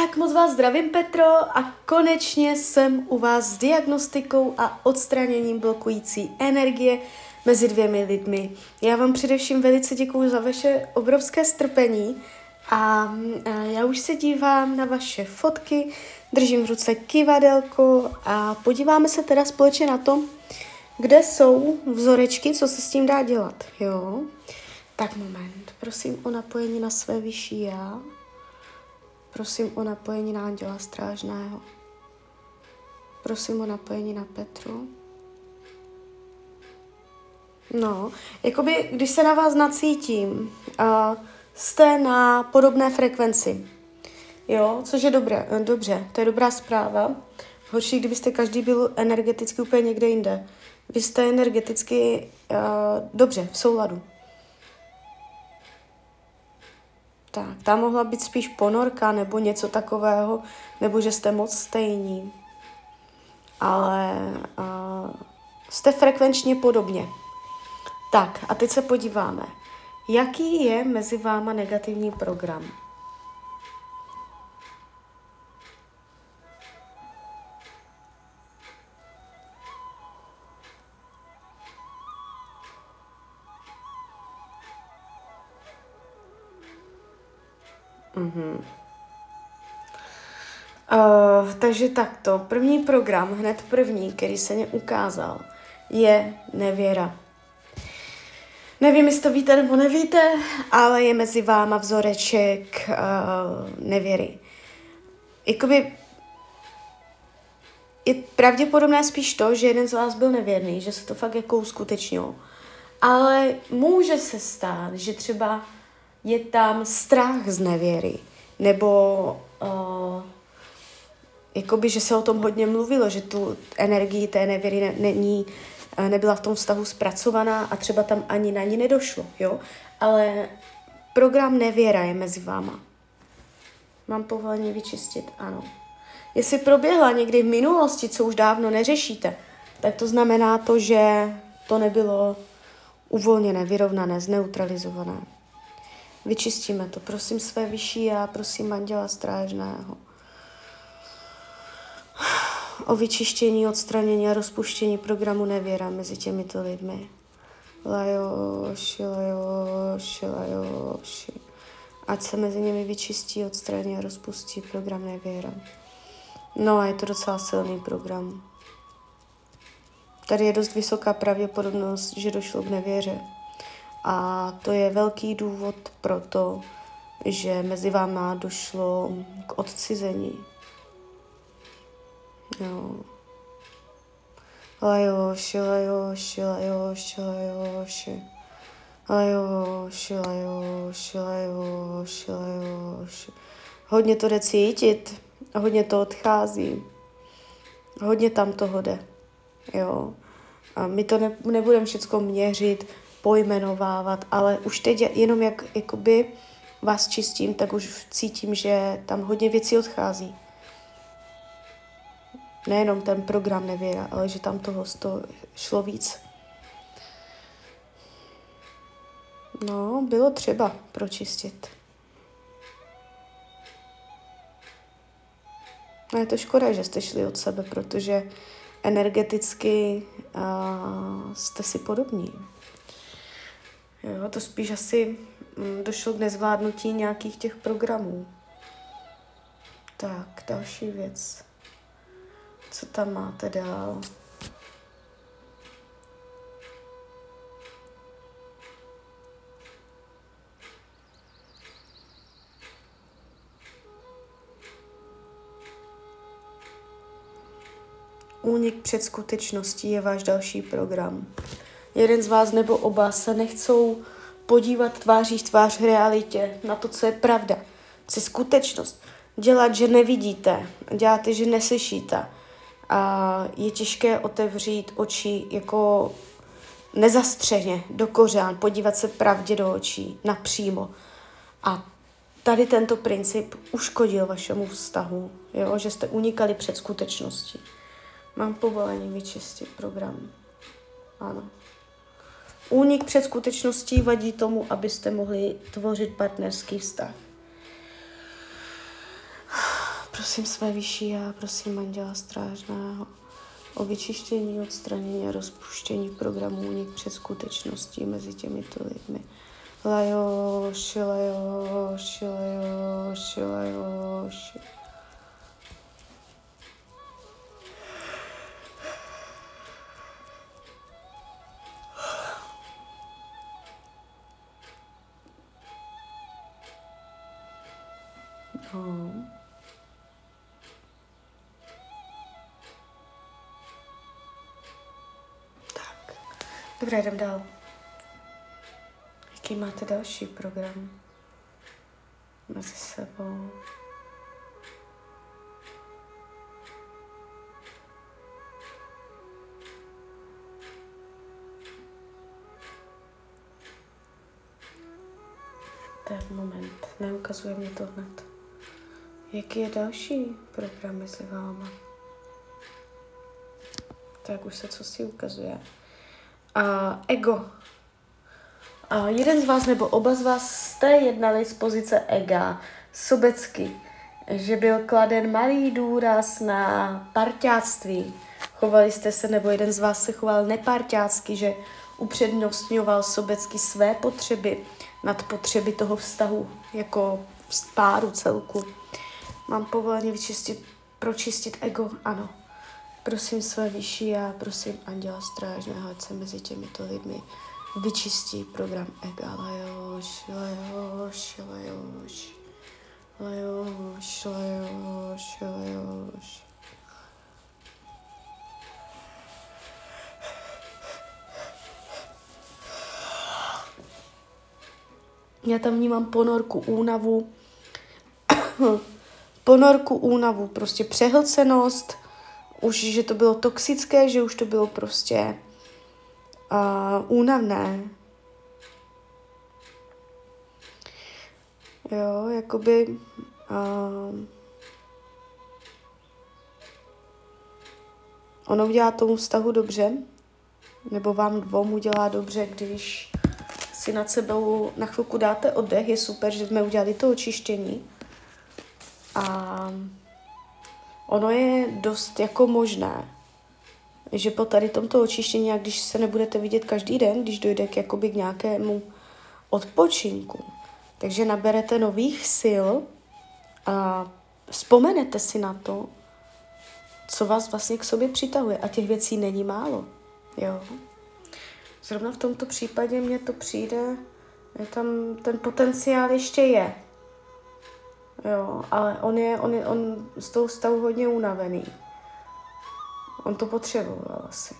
Tak moc vás zdravím, Petro, a konečně jsem u vás s diagnostikou a odstraněním blokující energie mezi dvěmi lidmi. Já vám především velice děkuji za vaše obrovské strpení a, já už se dívám na vaše fotky, držím v ruce kivadelko a podíváme se teda společně na to, kde jsou vzorečky, co se s tím dá dělat, jo? Tak moment, prosím o napojení na své vyšší já. Prosím o napojení na Anděla Strážného. Prosím o napojení na Petru. No, jakoby, když se na vás nacítím, uh, jste na podobné frekvenci. Jo, což je dobré, dobře, to je dobrá zpráva. Horší, kdybyste každý byl energeticky úplně někde jinde. Vy jste energeticky uh, dobře, v souladu. Tak, tam mohla být spíš ponorka nebo něco takového, nebo že jste moc stejní. Ale uh, jste frekvenčně podobně. Tak, a teď se podíváme. Jaký je mezi váma negativní program? Mm-hmm. Uh, takže takto, první program, hned první, který se mě ukázal, je nevěra. Nevím, jestli to víte nebo nevíte, ale je mezi váma vzoreček uh, nevěry. Jakoby je pravděpodobné spíš to, že jeden z vás byl nevěrný, že se to fakt jako uskutečnilo. Ale může se stát, že třeba je tam strach z nevěry, nebo uh, jakoby, že se o tom hodně mluvilo, že tu energii té nevěry ne, není, uh, nebyla v tom vztahu zpracovaná a třeba tam ani na ní nedošlo, jo. Ale program nevěra je mezi váma. Mám povolení vyčistit, ano. Jestli proběhla někdy v minulosti, co už dávno neřešíte, tak to znamená to, že to nebylo uvolněné, vyrovnané, zneutralizované. Vyčistíme to. Prosím své vyšší já, prosím Anděla Strážného o vyčištění, odstranění a rozpuštění programu nevěra mezi těmito lidmi. Lajoši, lajoši, lajoši. Ať se mezi nimi vyčistí, odstraní a rozpustí program nevěra. No a je to docela silný program. Tady je dost vysoká pravděpodobnost, že došlo k nevěře. A to je velký důvod pro to, že mezi váma došlo k odcizení. Jo. Lajoši, lajoši, lajoši, lajoši. Lajoši, lajoši, lajoši, lajoši. Hodně to jde cítit, hodně to odchází. Hodně tam toho jde. Jo. A my to ne, nebudeme všechno měřit, pojmenovávat, ale už teď jenom jak jakoby vás čistím, tak už cítím, že tam hodně věcí odchází. Nejenom ten program nevěra, ale že tam toho to šlo víc. No, bylo třeba pročistit. A je to škoda, že jste šli od sebe, protože energeticky uh, jste si podobní. Jo, to spíš asi mm, došlo k nezvládnutí nějakých těch programů. Tak, další věc. Co tam máte dál? Únik před skutečností je váš další program jeden z vás nebo oba se nechcou podívat tváří v tvář realitě na to, co je pravda, co je skutečnost. Dělat, že nevidíte, děláte, že neslyšíte. A je těžké otevřít oči jako nezastřeně, do kořán, podívat se pravdě do očí, napřímo. A tady tento princip uškodil vašemu vztahu, jo? že jste unikali před skutečností. Mám povolení vyčistit program. Ano. Únik před skutečností vadí tomu, abyste mohli tvořit partnerský vztah. Prosím své vyšší já, prosím Anděla Strážného o vyčištění, odstranění a rozpuštění programů unik před skutečností mezi těmito lidmi. Lajoš, lajoš, lajoš, lajoš. No. Tak, dobré, jdem dál. Jaký máte další program mezi sebou? Tak moment, neukazuje mě to hned. Jaký je další program mezi váma? Tak už se co si ukazuje. A ego. A jeden z vás nebo oba z vás jste jednali z pozice ega, sobecky, že byl kladen malý důraz na parťáctví. Chovali jste se, nebo jeden z vás se choval neparťácky, že upřednostňoval sobecky své potřeby nad potřeby toho vztahu jako páru celku. Mám povolení vyčistit, pročistit ego? Ano. Prosím své vyšší já, prosím Anděla Strážného, ať se mezi těmito lidmi vyčistí program ega. Lajoš, lajoš, lajoš, lajoš, lajoš, lajoš. Já tam vnímám ponorku, únavu, ponorku, únavu, prostě přehlcenost, už, že to bylo toxické, že už to bylo prostě uh, únavné. Jo, jakoby uh, ono udělá tomu vztahu dobře, nebo vám dvou udělá dobře, když si nad sebou na chvilku dáte oddech, je super, že jsme udělali to očištění, a ono je dost jako možné, že po tady tomto očištění, a když se nebudete vidět každý den, když dojde k, jakoby k nějakému odpočinku, takže naberete nových sil a vzpomenete si na to, co vás vlastně k sobě přitahuje. A těch věcí není málo. Jo. Zrovna v tomto případě mně to přijde, že tam ten potenciál ještě je. Jo, ale on je, on je, on z toho stavu hodně unavený. On to potřeboval asi.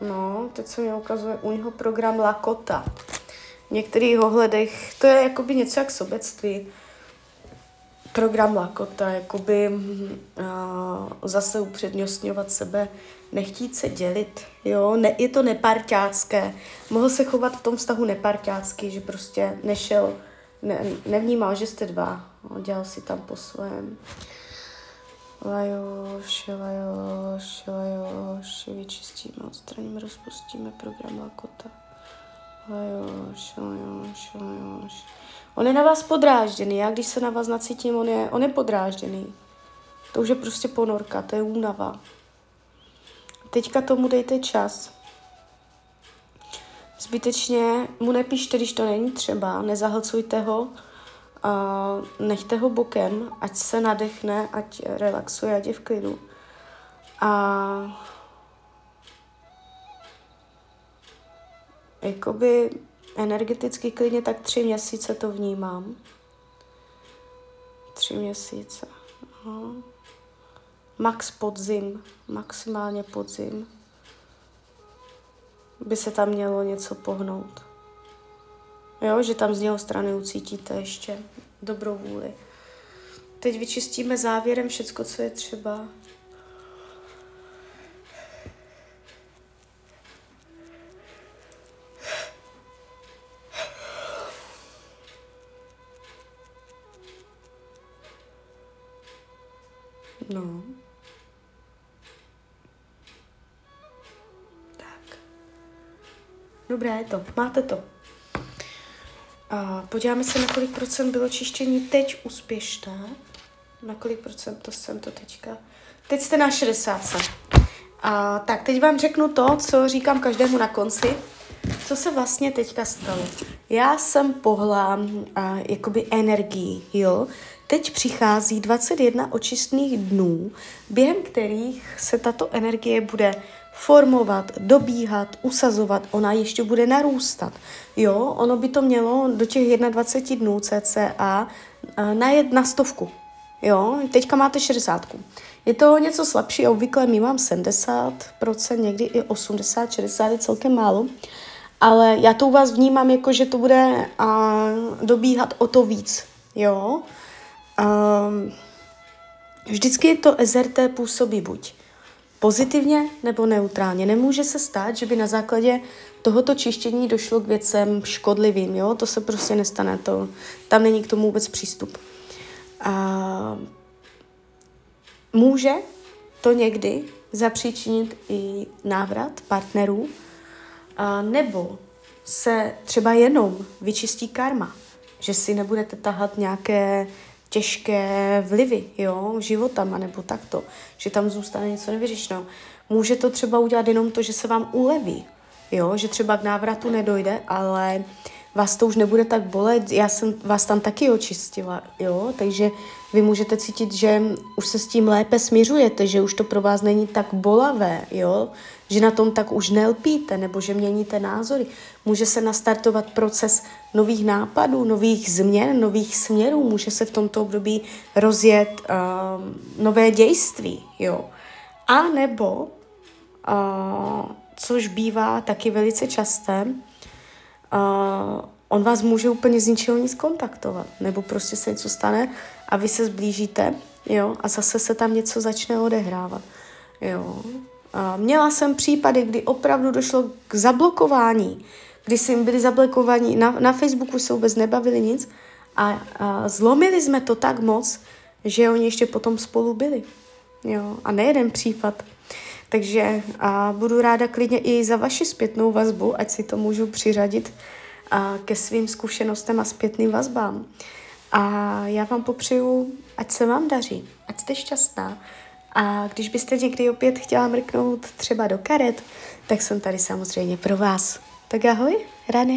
No, teď se mi ukazuje u něho program Lakota. V některých ohledech to je jakoby něco jak sobectví program Lakota, jakoby uh, zase upřednostňovat sebe, nechtít se dělit, jo, ne, je to neparťácké, mohl se chovat v tom vztahu neparťácky, že prostě nešel, ne, nevnímal, že jste dva, no, dělal si tam po svém. Lajoš, lajoš, lajoš, vyčistíme, odstraníme, rozpustíme program Lakota. Lajoš, lajoš. On je na vás podrážděný, já když se na vás nacítím, on je, on je podrážděný. To už je prostě ponorka, to je únava. Teďka tomu dejte čas. Zbytečně mu nepíšte, když to není třeba, nezahlcujte ho, nechte ho bokem, ať se nadechne, ať relaxuje, ať je v klidu. A jakoby energeticky klidně tak tři měsíce to vnímám. Tři měsíce. Aha. Max podzim, maximálně podzim. By se tam mělo něco pohnout. Jo, že tam z něho strany ucítíte ještě dobrou vůli. Teď vyčistíme závěrem všecko, co je třeba. Dobré je to, máte to. A podíváme se, na kolik procent bylo čištění teď úspěšné. Na kolik procent to jsem to teďka. Teď jste na 60. A, tak teď vám řeknu to, co říkám každému na konci. Co se vlastně teďka stalo? Já jsem pohla a, jakoby energii, jo. Teď přichází 21 očistných dnů, během kterých se tato energie bude formovat, dobíhat, usazovat, ona ještě bude narůstat. Jo, ono by to mělo do těch 21 dnů cca najet na stovku. Jo, teďka máte 60. Je to něco slabší, obvykle my mám 70%, někdy i 80, 60 je celkem málo, ale já to u vás vnímám jako, že to bude a, dobíhat o to víc, jo. Um, vždycky to SRT působí buď pozitivně nebo neutrálně. Nemůže se stát, že by na základě tohoto čištění došlo k věcem škodlivým, jo? To se prostě nestane, to, tam není k tomu vůbec přístup. A může to někdy zapříčinit i návrat partnerů, a nebo se třeba jenom vyčistí karma, že si nebudete tahat nějaké těžké vlivy, jo, životama nebo takto, že tam zůstane něco nevyřešeno. Může to třeba udělat jenom to, že se vám uleví, jo, že třeba k návratu nedojde, ale vás to už nebude tak bolet. Já jsem vás tam taky očistila, jo, takže vy můžete cítit, že už se s tím lépe směřujete, že už to pro vás není tak bolavé, jo, že na tom tak už nelpíte, nebo že měníte názory. Může se nastartovat proces nových nápadů, nových změn, nových směrů, může se v tomto období rozjet uh, nové dějství, jo. A nebo, uh, což bývá taky velice časté, uh, on vás může úplně z ničeho nic kontaktovat, nebo prostě se něco stane a vy se zblížíte, jo, a zase se tam něco začne odehrávat, jo. A měla jsem případy, kdy opravdu došlo k zablokování, kdy jsme byli zablokovaní, na, na Facebooku se vůbec nebavili nic a, a zlomili jsme to tak moc, že oni ještě potom spolu byli. Jo, a nejeden případ. Takže a budu ráda klidně i za vaši zpětnou vazbu, ať si to můžu přiřadit a ke svým zkušenostem a zpětným vazbám. A já vám popřeju, ať se vám daří, ať jste šťastná. A když byste někdy opět chtěla mrknout třeba do karet, tak jsem tady samozřejmě pro vás. તો ગયા હોય રાને